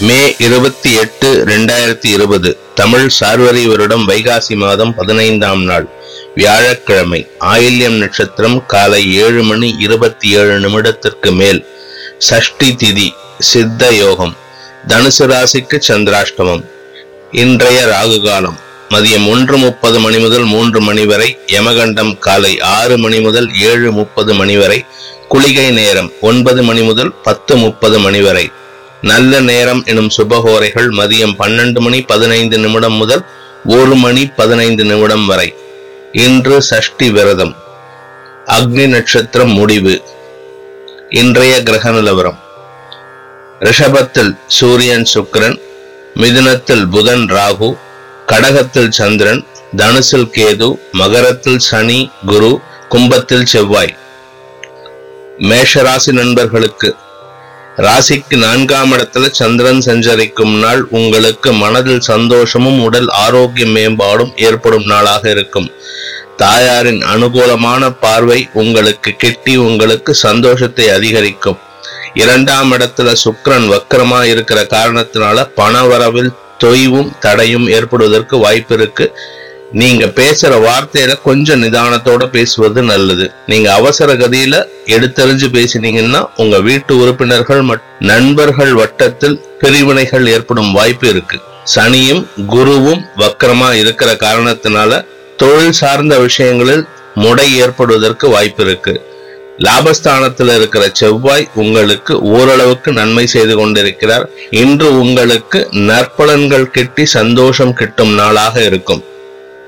மே இருபத்தி எட்டு ரெண்டாயிரத்தி இருபது தமிழ் சார்வரி வருடம் வைகாசி மாதம் பதினைந்தாம் நாள் வியாழக்கிழமை ஆயில்யம் நட்சத்திரம் காலை ஏழு மணி இருபத்தி ஏழு நிமிடத்திற்கு மேல் சஷ்டி திதி சித்த யோகம் தனுசு ராசிக்கு சந்திராஷ்டமம் இன்றைய ராகு காலம் மதியம் ஒன்று முப்பது மணி முதல் மூன்று மணி வரை யமகண்டம் காலை ஆறு மணி முதல் ஏழு முப்பது மணி வரை குளிகை நேரம் ஒன்பது மணி முதல் பத்து முப்பது மணி வரை. நல்ல நேரம் எனும் சுபகோரைகள் மதியம் பன்னெண்டு மணி பதினைந்து நிமிடம் முதல் ஒரு மணி பதினைந்து நிமிடம் வரை. இன்று சஷ்டி விரதம். அக்னி நட்சத்திரம் முடிவு. இன்றைய கிரக நிலவரம். ரிஷபத்தில் சூரியன் சுக்கிரன் மிதுனத்தில் புதன் ராகு கடகத்தில் சந்திரன் தனுசில் கேது மகரத்தில் சனி குரு கும்பத்தில் செவ்வாய். மேஷராசி நண்பர்களுக்கு ராசிக்கு நான்காம் இடத்துல சந்திரன் சஞ்சரிக்கும் நாள். உங்களுக்கு மனதில் சந்தோஷமும் உடல் ஆரோக்கிய மேம்பாடும் ஏற்படும் நாளாக இருக்கும். தாயாரின் அனுகூலமான பார்வை உங்களுக்கு கிட்டி உங்களுக்கு சந்தோஷத்தை அதிகரிக்கும். இரண்டாம் இடத்துல சுக்கரன் வக்கரமா இருக்கிற காரணத்தினால பண வரவில் தொய்வும் தடையும் ஏற்படுவதற்கு வாய்ப்பு இருக்கு. நீங்க பேசுற வார்த்தையில கொஞ்சம் நிதானத்தோட பேசுவது நல்லது. நீங்க அவசர கதியில எடுத்தறிஞ்சு பேசினீங்கன்னா உங்க வீட்டு உறுப்பினர்கள் நண்பர்கள் வட்டத்தில் பிரிவினைகள் ஏற்படும் வாய்ப்பு இருக்கு. சனியும் குருவும் வக்கரமா இருக்கிற காரணத்தினால தொழில் சார்ந்த விஷயங்களில் முடை ஏற்படுவதற்கு வாய்ப்பு இருக்கு. லாபஸ்தானத்தில் இருக்கிற செவ்வாய் உங்களுக்கு ஓரளவுக்கு நன்மை செய்து கொண்டிருக்கிறார். இன்று உங்களுக்கு நற்பலன்கள் கிட்டி சந்தோஷம் கிட்டும் நாளாக இருக்கும்.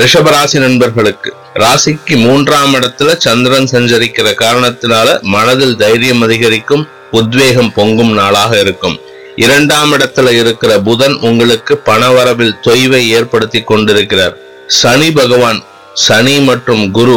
ரிஷபராசி நண்பர்களுக்கு ராசிக்கு மூன்றாம் இடத்துல சந்திரன் சஞ்சரிக்கிற காரணத்தினால மனதில் தைரியம் அதிகரிக்கும் உத்வேகம் பொங்கும் நாளாக இருக்கும். இரண்டாம் இடத்துல இருக்கிற புதன் உங்களுக்கு பணவரவில் தொய்வை ஏற்படுத்தி கொண்டிருக்கிறார். சனி பகவான் சனி மற்றும் குரு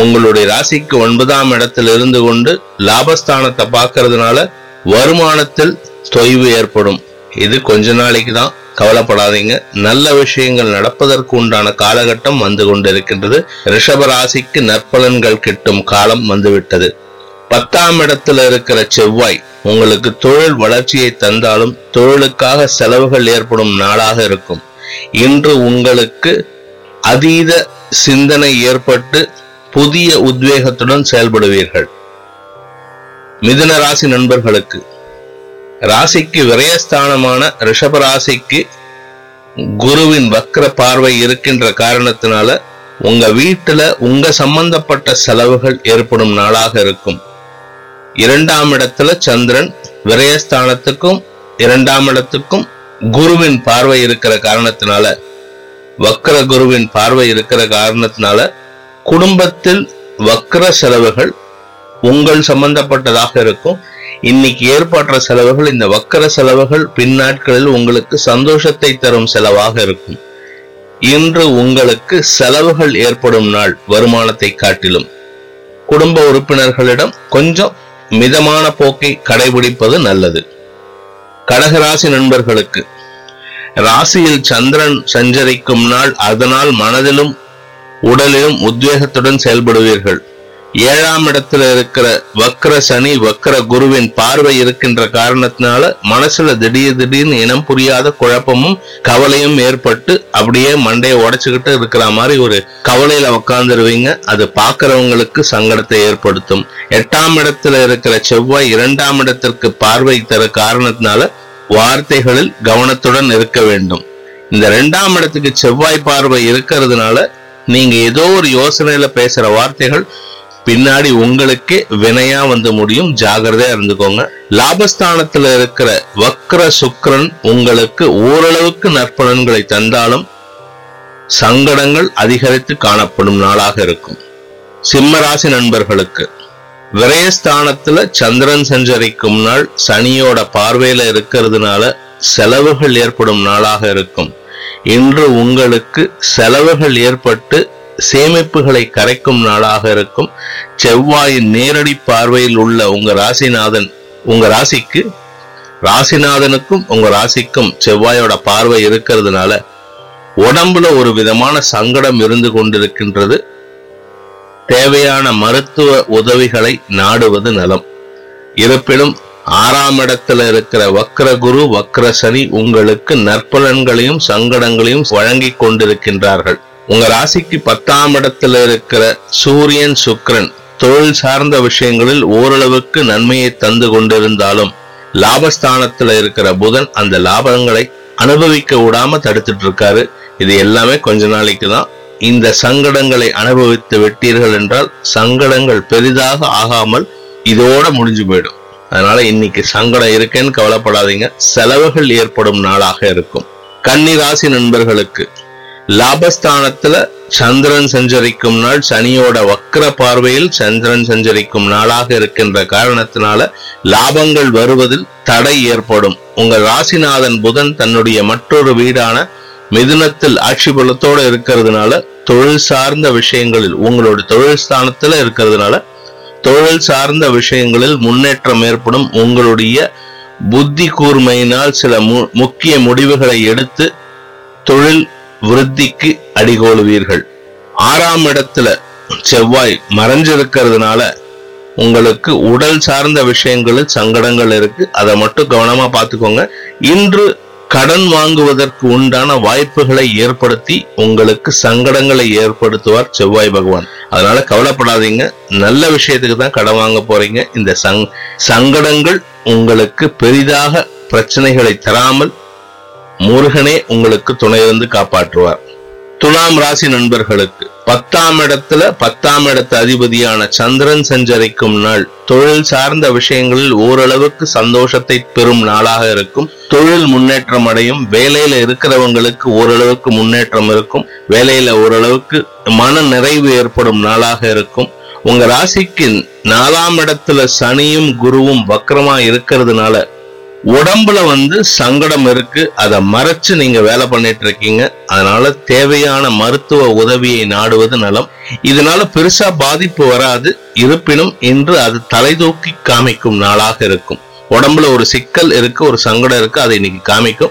உங்களுடைய ராசிக்கு ஒன்பதாம் இடத்தில் இருந்து கொண்டு லாபஸ்தானத்தை பார்க்கறதுனால வருமானத்தில் தொய்வு ஏற்படும். இது கொஞ்ச நாளைக்கு தான் கவலைப்படாதீங்க. நல்ல விஷயங்கள் நடப்பதற்கு உண்டான காலகட்டம் வந்து கொண்டிருக்கின்றது. ரிஷப ராசிக்கு நற்பலன்கள் கிட்டும் காலம் வந்துவிட்டது. பத்தாம் இடத்துல இருக்கிற செவ்வாய் உங்களுக்கு தொழில் வளர்ச்சியை தந்தாலும் தொழிலுக்காக செலவுகள் ஏற்படும் நாளாக இருக்கும். இன்று உங்களுக்கு அதீத சிந்தனை ஏற்பட்டு புதிய உத்வேகத்துடன் செயல்படுவீர்கள். மிதுன ராசி நண்பர்களுக்கு ராசிக்கு விரயஸ்தானமான ரிஷப ராசிக்கு குருவின் வக்ர பார்வை இருக்கின்ற காரணத்தினால உங்க வீட்டுல உங்க சம்பந்தப்பட்ட செலவுகள் ஏற்படும் நாளாக இருக்கும். இரண்டாம் இடத்துல சந்திரன் விரயஸ்தானத்துக்கும் இரண்டாம் இடத்துக்கும் குருவின் பார்வை இருக்கிற காரணத்தினால வக்ர குருவின் பார்வை இருக்கிற காரணத்தினால குடும்பத்தில் வக்ர செலவுகள் உங்கள் சம்பந்தப்பட்டதாக இருக்கும். இன்னைக்கு ஏற்படுற செலவுகள் இந்த வக்கர செலவுகள் பின்னாட்களில் உங்களுக்கு சந்தோஷத்தை தரும் செலவாக இருக்கும். இன்று உங்களுக்கு செலவுகள் ஏற்படும் நாள் வருமானத்தை காட்டிலும். குடும்ப உறுப்பினர்களிடம் கொஞ்சம் மிதமான போக்கை கடைபிடிப்பது நல்லது. கடகராசி நண்பர்களுக்கு ராசியில் சந்திரன் சஞ்சரிக்கும் நாள் அதனால் மனதிலும் உடலிலும் உத்வேகத்துடன் செயல்படுவீர்கள். ஏழாம் இடத்துல இருக்கிற வக்ர சனி வக்ர குருவின் பார்வை இருக்கின்ற காரணத்தினால மனசுல திடீர் திடீர்னு இனம் புரியாத குழப்பமும் கவலையும் ஏற்பட்டு அப்படியே மண்டையை உடைச்சுக்கிட்டு இருக்கிற மாதிரி ஒரு கவலையில உட்காந்துருவீங்க அது பாக்குறவங்களுக்கு சங்கடத்தை ஏற்படுத்தும். எட்டாம் இடத்துல இருக்கிற செவ்வாய் இரண்டாம் இடத்திற்கு பார்வை தர காரணத்தினால வார்த்தைகளில் கவனத்துடன் இருக்க வேண்டும். இந்த ரெண்டாம் இடத்துக்கு செவ்வாய் பார்வை இருக்கிறதுனால நீங்க ஏதோ ஒரு யோசனையில பேசுற வார்த்தைகள் பின்னாடி உங்களுக்கே வினையா வந்து முடியும். ஜாகிரதையா இருந்துக்கோங்க. லாபஸ்தானத்துல இருக்கிற வக்ர சுக்ரன் உங்களுக்கு ஓரளவுக்கு நற்பலன்களை தந்தாலும் சங்கடங்கள் அதிகரித்து காணப்படும் நாளாக இருக்கும். சிம்மராசி நண்பர்களுக்கு விரயஸ்தானத்துல சந்திரன் சஞ்சரிக்கும் நாள் சனியோட பார்வையில இருக்கிறதுனால செலவுகள் ஏற்படும் நாளாக இருக்கும். இன்று உங்களுக்கு செலவுகள் ஏற்பட்டு சேமிப்புகளை கரைக்கும் நாளாக இருக்கும். செவ்வாயின் நேரடி பார்வையில் உள்ள உங்க ராசிநாதன் உங்க ராசிக்கு ராசிநாதனுக்கும் உங்க ராசிக்கும் செவ்வாயோட பார்வை இருக்கிறதுனால உடம்புல ஒரு விதமான சங்கடம் இருந்து கொண்டிருக்கின்றது. தேவையான மருத்துவ உதவிகளை நாடுவது நலம். இருப்பினும் ஆறாம் இடத்துல இருக்கிற வக்ர குரு வக்ர சனி உங்களுக்கு நற்பலன்களையும் சங்கடங்களையும் வழங்கி கொண்டிருக்கின்றார்கள். உங்க ராசிக்கு பத்தாம் இடத்துல இருக்கிற சூரியன் சுக்ரன் தொழில் சார்ந்த விஷயங்களில் ஓரளவுக்கு நன்மையை தந்து கொண்டிருந்தாலும் லாபஸ்தானத்துல இருக்கிற புதன் அந்த லாபங்களை அனுபவிக்க விடாம தடுத்துட்டு இருக்காரு. இது எல்லாமே கொஞ்ச நாளைக்கு தான். இந்த சங்கடங்களை அனுபவித்து விட்டீர்கள் என்றால் சங்கடங்கள் பெரிதாக ஆகாமல் இதோட முடிஞ்சு போயிடும். அதனால இன்னைக்கு சங்கடம் இருக்கேன்னு கவலைப்படாதீங்க. செலவுகள் ஏற்படும் நாளாக இருக்கும். கன்னி ராசி நண்பர்களுக்கு லாபஸ்தானத்துல சந்திரன் சஞ்சரிக்கும் நாள் சனியோட வக்ர பார்வையில் சந்திரன் சஞ்சரிக்கும் நாளாக இருக்கின்ற காரணத்தினால லாபங்கள் வருவதில் தடை ஏற்படும். உங்க ராசிநாதன் புதன் தன்னுடைய மற்றொரு வீடான மிதுனத்தில் ஆட்சி பலத்தோட இருக்கிறதுனால தொழில் சார்ந்த விஷயங்களில் உங்களோட தொழில் ஸ்தானத்துல இருக்கிறதுனால தொழில் சார்ந்த விஷயங்களில் முன்னேற்றம் ஏற்படும். உங்களுடைய புத்தி கூர்மையினால் சில மு- முக்கிய முடிவுகளை எடுத்து தொழில் விருத்திக்கு அடிகோளுவீர்கள் ஆறாம் இடத்துல செவ்வாய் மறைஞ்சிருக்கிறதுனால உங்களுக்கு உடல் சார்ந்த விஷயங்களில் சங்கடங்கள் இருக்கு. அதை மட்டும் கவனமா பார்த்துக்கோங்க. இன்று கடன் வாங்குவதற்கு உண்டான வாய்ப்புகளை ஏற்படுத்தி உங்களுக்கு சங்கடங்களை ஏற்படுத்துவார் செவ்வாய் பகவான். அதனால கவலைப்படாதீங்க. நல்ல விஷயத்துக்கு தான் கடன் வாங்க போறீங்க. இந்த சங் சங்கடங்கள் உங்களுக்கு பெரிதாக பிரச்சனைகளை தராமல் முருகனே உங்களுக்கு துணையிருந்து காப்பாற்றுவார். துலாம் ராசி நண்பர்களுக்கு பத்தாம் இடத்துல பத்தாம் இடத்து அதிபதியான சந்திரன் சஞ்சரிக்கும் நாள். தொழில் சார்ந்த விஷயங்களில் ஓரளவுக்கு சந்தோஷத்தை பெறும் நாளாக இருக்கும். தொழில் முன்னேற்றம் அடையும். வேலையில இருக்கிறவங்களுக்கு ஓரளவுக்கு முன்னேற்றம் இருக்கும். வேலையில ஓரளவுக்கு மன நிறைவு ஏற்படும் நாளாக இருக்கும். உங்க ராசிக்கு நாலாம் இடத்துல சனியும் குருவும் வக்கரமா இருக்கிறதுனால உடம்புல வந்து சங்கடம் இருக்கு. அதை மறைச்சு நீங்க வேலை பண்ணிட்டு இருக்கீங்க. அதனால தேவையான மருத்துவ உதவியை நாடுவது நலம். இதனால பெருசா பாதிப்பு வராது. இருப்பினும் இன்று அது தலைதூக்கி காமிக்கும் நாளாக இருக்கும். உடம்புல ஒரு சிக்கல் இருக்கு ஒரு சங்கடம் இருக்கு அதை இன்னைக்கு காமிக்கும்.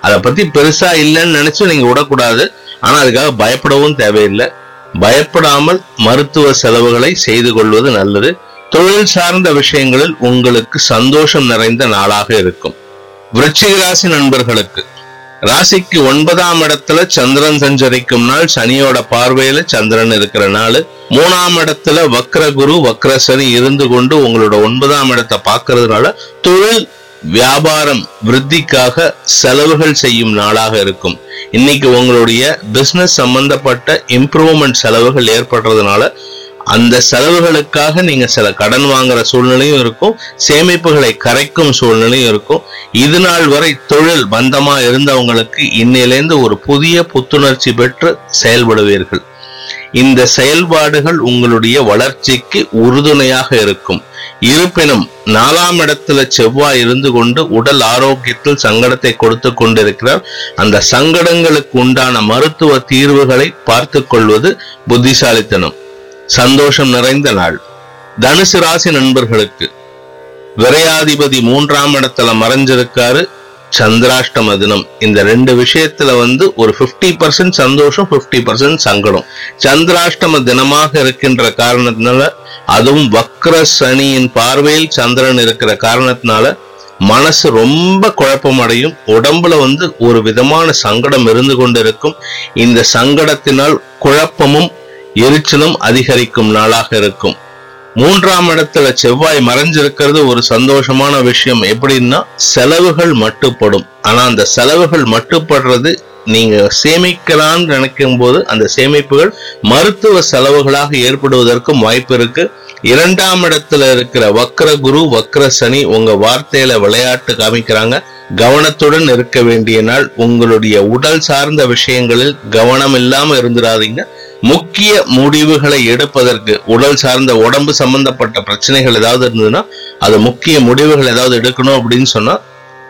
அதை பத்தி பெருசா இல்லைன்னு நினைச்சு நீங்க விடக்கூடாது. ஆனா அதுக்காக பயப்படவும் தேவையில்லை. பயப்படாமல் மருத்துவ செலவுகளை செய்து கொள்வது நல்லது. தொழில் சார்ந்த விஷயங்களில் உங்களுக்கு சந்தோஷம் நிறைந்த நாளாக இருக்கும். விருச்சிக ராசி நண்பர்களுக்கு ராசிக்கு ஒன்பதாம் இடத்துல சந்திரன் சஞ்சரிக்கும் நாள் சனியோட பார்வையில சந்திரன் இருக்கிற நாள் மூணாம் இடத்துல வக்ர குரு வக்ர சனி இருந்து கொண்டு உங்களோட ஒன்பதாம் இடத்தை பார்க்கறதுனால தொழில் வியாபாரம் விருத்திக்காக செலவுகள் செய்யும் நாளாக இருக்கும். இன்னைக்கு உங்களுடைய பிசினஸ் சம்பந்தப்பட்ட இம்ப்ரூவ்மெண்ட் செலவுகள் ஏற்படுறதுனால அந்த செலவுகளுக்காக நீங்க சில கடன் வாங்குற சூழ்நிலையும் இருக்கும் சேமிப்புகளை கரைக்கும் சூழ்நிலையும் இருக்கும். இது நாள் வரை தொழில் பந்தமா இருந்தவங்களுக்கு இன்னையிலேருந்து ஒரு புதிய புத்துணர்ச்சி பெற்று செயல்படுவீர்கள். இந்த செயல்பாடுகள் உங்களுடைய வளர்ச்சிக்கு உறுதுணையாக இருக்கும். இருப்பினும் நாலாம் இடத்துல செவ்வாய் இருந்து கொண்டு உடல் ஆரோக்கியத்தில் சங்கடத்தை கொடுத்து கொண்டிருக்கிறார். அந்த சங்கடங்களுக்கு உண்டான மருத்துவ தீர்வுகளை பார்த்து கொள்வது புத்திசாலித்தனம். சந்தோஷம் நிறைந்த நாள். தனுசு ராசி நண்பர்களுக்கு விரையாதிபதி மூன்றாம் இடத்துல மறைஞ்சிருக்காரு சந்திராஷ்டம தினம். இந்த ரெண்டு விஷயத்துல வந்து ஒரு 50% பர்சன்ட் சந்தோஷம் 50% பர்சன்ட் சங்கடம். சந்திராஷ்டம தினமாக இருக்கின்ற காரணத்தினால அதுவும் வக்ர சனியின் பார்வையில் சந்திரன் இருக்கிற காரணத்தினால மனசு ரொம்ப குழப்பமடையும். உடம்புல வந்து ஒரு விதமான சங்கடம் இருந்து கொண்டிருக்கும். இந்த சங்கடத்தினால் குழப்பமும் எரிச்சலும் அதிகரிக்கும் நாளாக இருக்கும். மூன்றாம் இடத்துல செவ்வாய் மறைஞ்சிருக்கிறது ஒரு சந்தோஷமான விஷயம். எப்படின்னா செலவுகள் மட்டுப்படும். ஆனா அந்த செலவுகள் மட்டுப்படுறது நீங்க சேமிக்கலாம்னு நினைக்கும் போது அந்த சேமிப்புகள் மருத்துவ செலவுகளாக ஏற்படுவதற்கும் வாய்ப்பு இருக்கு. இரண்டாம் இடத்துல இருக்கிற வக்ர குரு வக்ர சனி உங்க வார்த்தையில விளையாட்டு காமிக்கிறாங்க. கவனத்துடன் இருக்க வேண்டிய நாள். உங்களுடைய உடல் சார்ந்த விஷயங்களில் கவனம் இல்லாம இருந்துடாதீங்க. முக்கிய முடிவுகளை எடுப்பதற்கு உடல் சார்ந்த உடம்பு சம்பந்தப்பட்ட பிரச்சனைகள் ஏதாவது இருந்ததுன்னா அது முக்கிய முடிவுகள் ஏதாவது எடுக்கணும் அப்படின்னு சொன்னா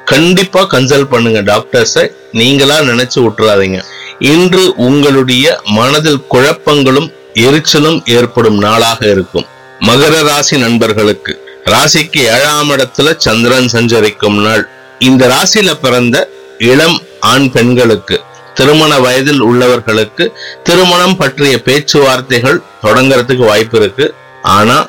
கண்டிப்பா கன்சல்ட் பண்ணுங்க டாக்டர்ஸை நீங்களா நினைச்சு விட்டுறாதீங்க இன்று உங்களுடைய மனதில் குழப்பங்களும் எரிச்சலும் ஏற்படும் நாளாக இருக்கும். மகர ராசி நண்பர்களுக்கு ராசிக்கு ஏழாம் இடத்துல சந்திரன் சஞ்சரிக்கும் நாள். இந்த ராசியில பிறந்த இளம் ஆண் பெண்களுக்கு திருமண வயதில் உள்ளவர்களுக்கு திருமணம் பற்றிய பேச்சுவார்த்தைகள் தொடங்கிறதுக்கு வாய்ப்பு இருக்கு. ஆனா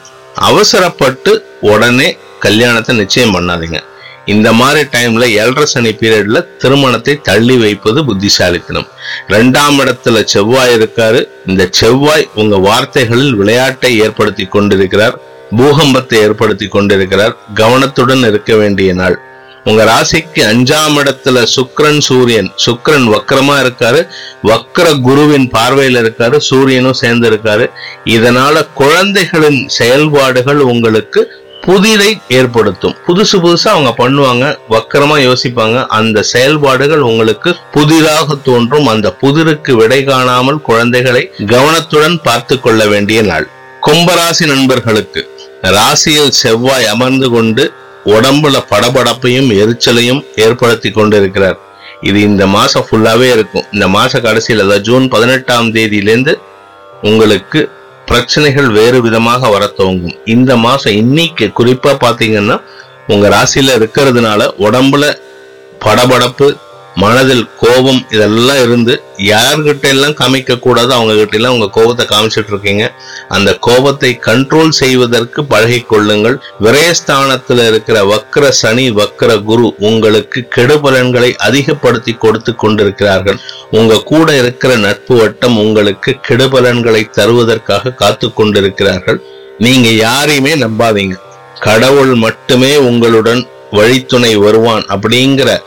அவசரப்பட்டு உடனே கல்யாணத்தை நிச்சயம் பண்ணாதீங்க. இந்த மாதிரி டைம்ல ஏழரை சனி பீரியட்ல திருமணத்தை தள்ளி வைப்பது புத்திசாலித்தனம். ரெண்டாம் இடத்துல செவ்வாய் இருக்காரு. இந்த செவ்வாய் உங்க வார்த்தைகளில் விளையாட்டை ஏற்படுத்தி கொண்டிருக்கிறார். பூகம்பத்தை ஏற்படுத்தி கொண்டிருக்கிறார். கவனத்துடன் இருக்க வேண்டிய நாள். உங்க ராசிக்கு அஞ்சாம் இடத்துல சுக்ரன் சூரியன். சுக்ரன் வக்கரமா இருக்காரு. வக்கர குருவின் பார்வையில இருக்காரு. சூரியனும் சேர்ந்து இருக்காரு இதனால குழந்தைகளின் செயல்பாடுகள் உங்களுக்கு புதிரை ஏற்படுத்தும். புதுசு புதுசா அவங்க பண்ணுவாங்க. வக்கரமா யோசிப்பாங்க. அந்த செயல்பாடுகள் உங்களுக்கு புதிதாக தோன்றும். அந்த புதிருக்கு விடை காணாமல் குழந்தைகளை கவனத்துடன் பார்த்து கொள்ள வேண்டிய நாள். கும்பராசி நண்பர்களுக்கு ராசியில் செவ்வாய் அமர்ந்து கொண்டு உடம்புல படபடப்பையும் எரிச்சலையும் ஏற்படுத்தி கொண்டிருக்கிறார். இது இந்த மாசம் ஃபுல்லாவே இருக்கும். இந்த மாச கடைசியில் அதாவது ஜூன் பதினெட்டாம் தேதியிலேருந்து உங்களுக்கு பிரச்சனைகள் வேறு விதமாக வர துவங்கும். இந்த மாசம் இன்னைக்கு குறிப்பா பாத்தீங்கன்னா உங்க ராசியில இருக்கிறதுனால உடம்புல படபடப்பு மனதில் கோபம் இதெல்லாம் இருந்து யார்கிட்ட எல்லாம் காமிக்க கூடாது அவங்க கிட்ட எல்லாம் உங்க கோபத்தை காமிச்சிட்டு இருக்கீங்க அந்த கோபத்தை கண்ட்ரோல் செய்வதற்கு பழகி கொள்ளுங்கள். விரயஸ்தானத்தில் இருக்கிற வக்ர சனி வக்ர குரு உங்களுக்கு கெடுபலன்களை அதிகப்படுத்தி கொடுத்து கொண்டிருக்கிறார்கள். உங்க கூட இருக்கிற நட்பு வட்டம் உங்களுக்கு கெடுபலன்களை தருவதற்காக காத்து கொண்டிருக்கிறார்கள். நீங்க யாரையுமே நம்பாதீங்க. கடவுள் மட்டுமே உங்களுடன் வழித்துணை வருவான் அப்படிங்கிற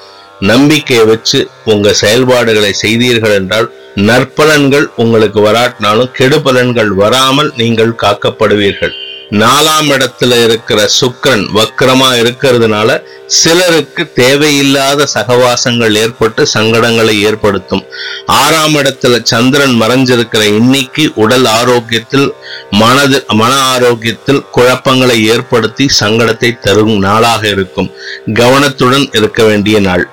நம்பிக்கையை வச்சு உங்க செயல்பாடுகளை செய்தீர்கள் என்றால் நற்பலன்கள் உங்களுக்கு வராட்டினாலும் கெடுபலன்கள் வராமல் நீங்கள் காக்கப்படுவீர்கள். நாலாம் இடத்துல இருக்கிற சுக்கிரன் வக்கரமா இருக்கிறதுனால சிலருக்கு தேவையில்லாத சகவாசங்கள் ஏற்பட்டு சங்கடங்களை ஏற்படுத்தும். ஆறாம் இடத்துல சந்திரன் மறைஞ்சிருக்கிற இன்னைக்கு உடல் ஆரோக்கியத்தில் மனது மன ஆரோக்கியத்தில் குழப்பங்களை ஏற்படுத்தி சங்கடத்தை தரும் நாளாக இருக்கும். கவனத்துடன் இருக்க வேண்டிய நாள்.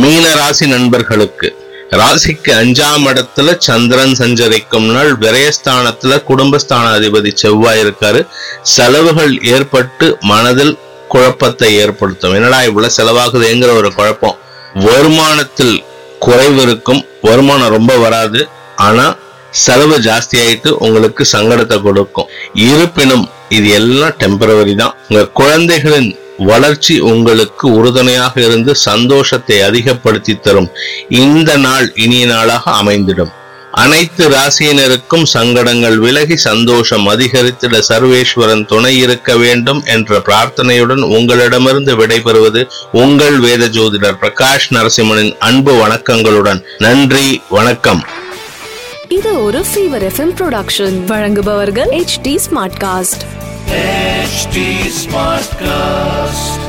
மீன ராசி நண்பர்களுக்கு. ராசிக்கு அஞ்சாம் இடத்துல சந்திரன் சஞ்சரிக்கும் நாள் விரயஸ்தானத்துல குடும்பஸ்தான அதிபதி செவ்வாய் இருக்காரு. செலவுகள் ஏற்பட்டு மனதில் குழப்பத்தை ஏற்படுத்தும். என்னடா இவ்வளவு செலவாகுதுங்கிற ஒரு குழப்பம். வருமானத்தில் குறைவு இருக்கும். வருமானம் ரொம்ப வராது. ஆனா செலவு ஜாஸ்தியாயிட்டு உங்களுக்கு சங்கடத்தை கொடுக்கும். இருப்பினும் இது எல்லாம் டெம்பரவரி தான். உங்க குழந்தைகளின் வளர்ச்சி உங்களுக்கு உறுதுணையாக இருந்து சந்தோஷத்தை அதிகப்படுத்தி தரும். இந்த நாள் இனிய நாளாக அமைந்திடும். அனைத்து ராசியினருக்கும் சங்கடங்கள் விலகி சந்தோஷம் அதிகரித்திட சர்வேஸ்வரன் துணை இருக்க வேண்டும் என்ற பிரார்த்தனையுடன் உங்களிடமிருந்து விடைபெறுவது உங்கள் வேத ஜோதிடர் பிரகாஷ் நரசிம்மனின் அன்பு வணக்கங்களுடன். நன்றி வணக்கம். இது ஒரு ஃபீவர் எஃப்எம் ப்ரொடக்ஷன் வழங்குபவர்கள் H D smart cast HD Smartcast.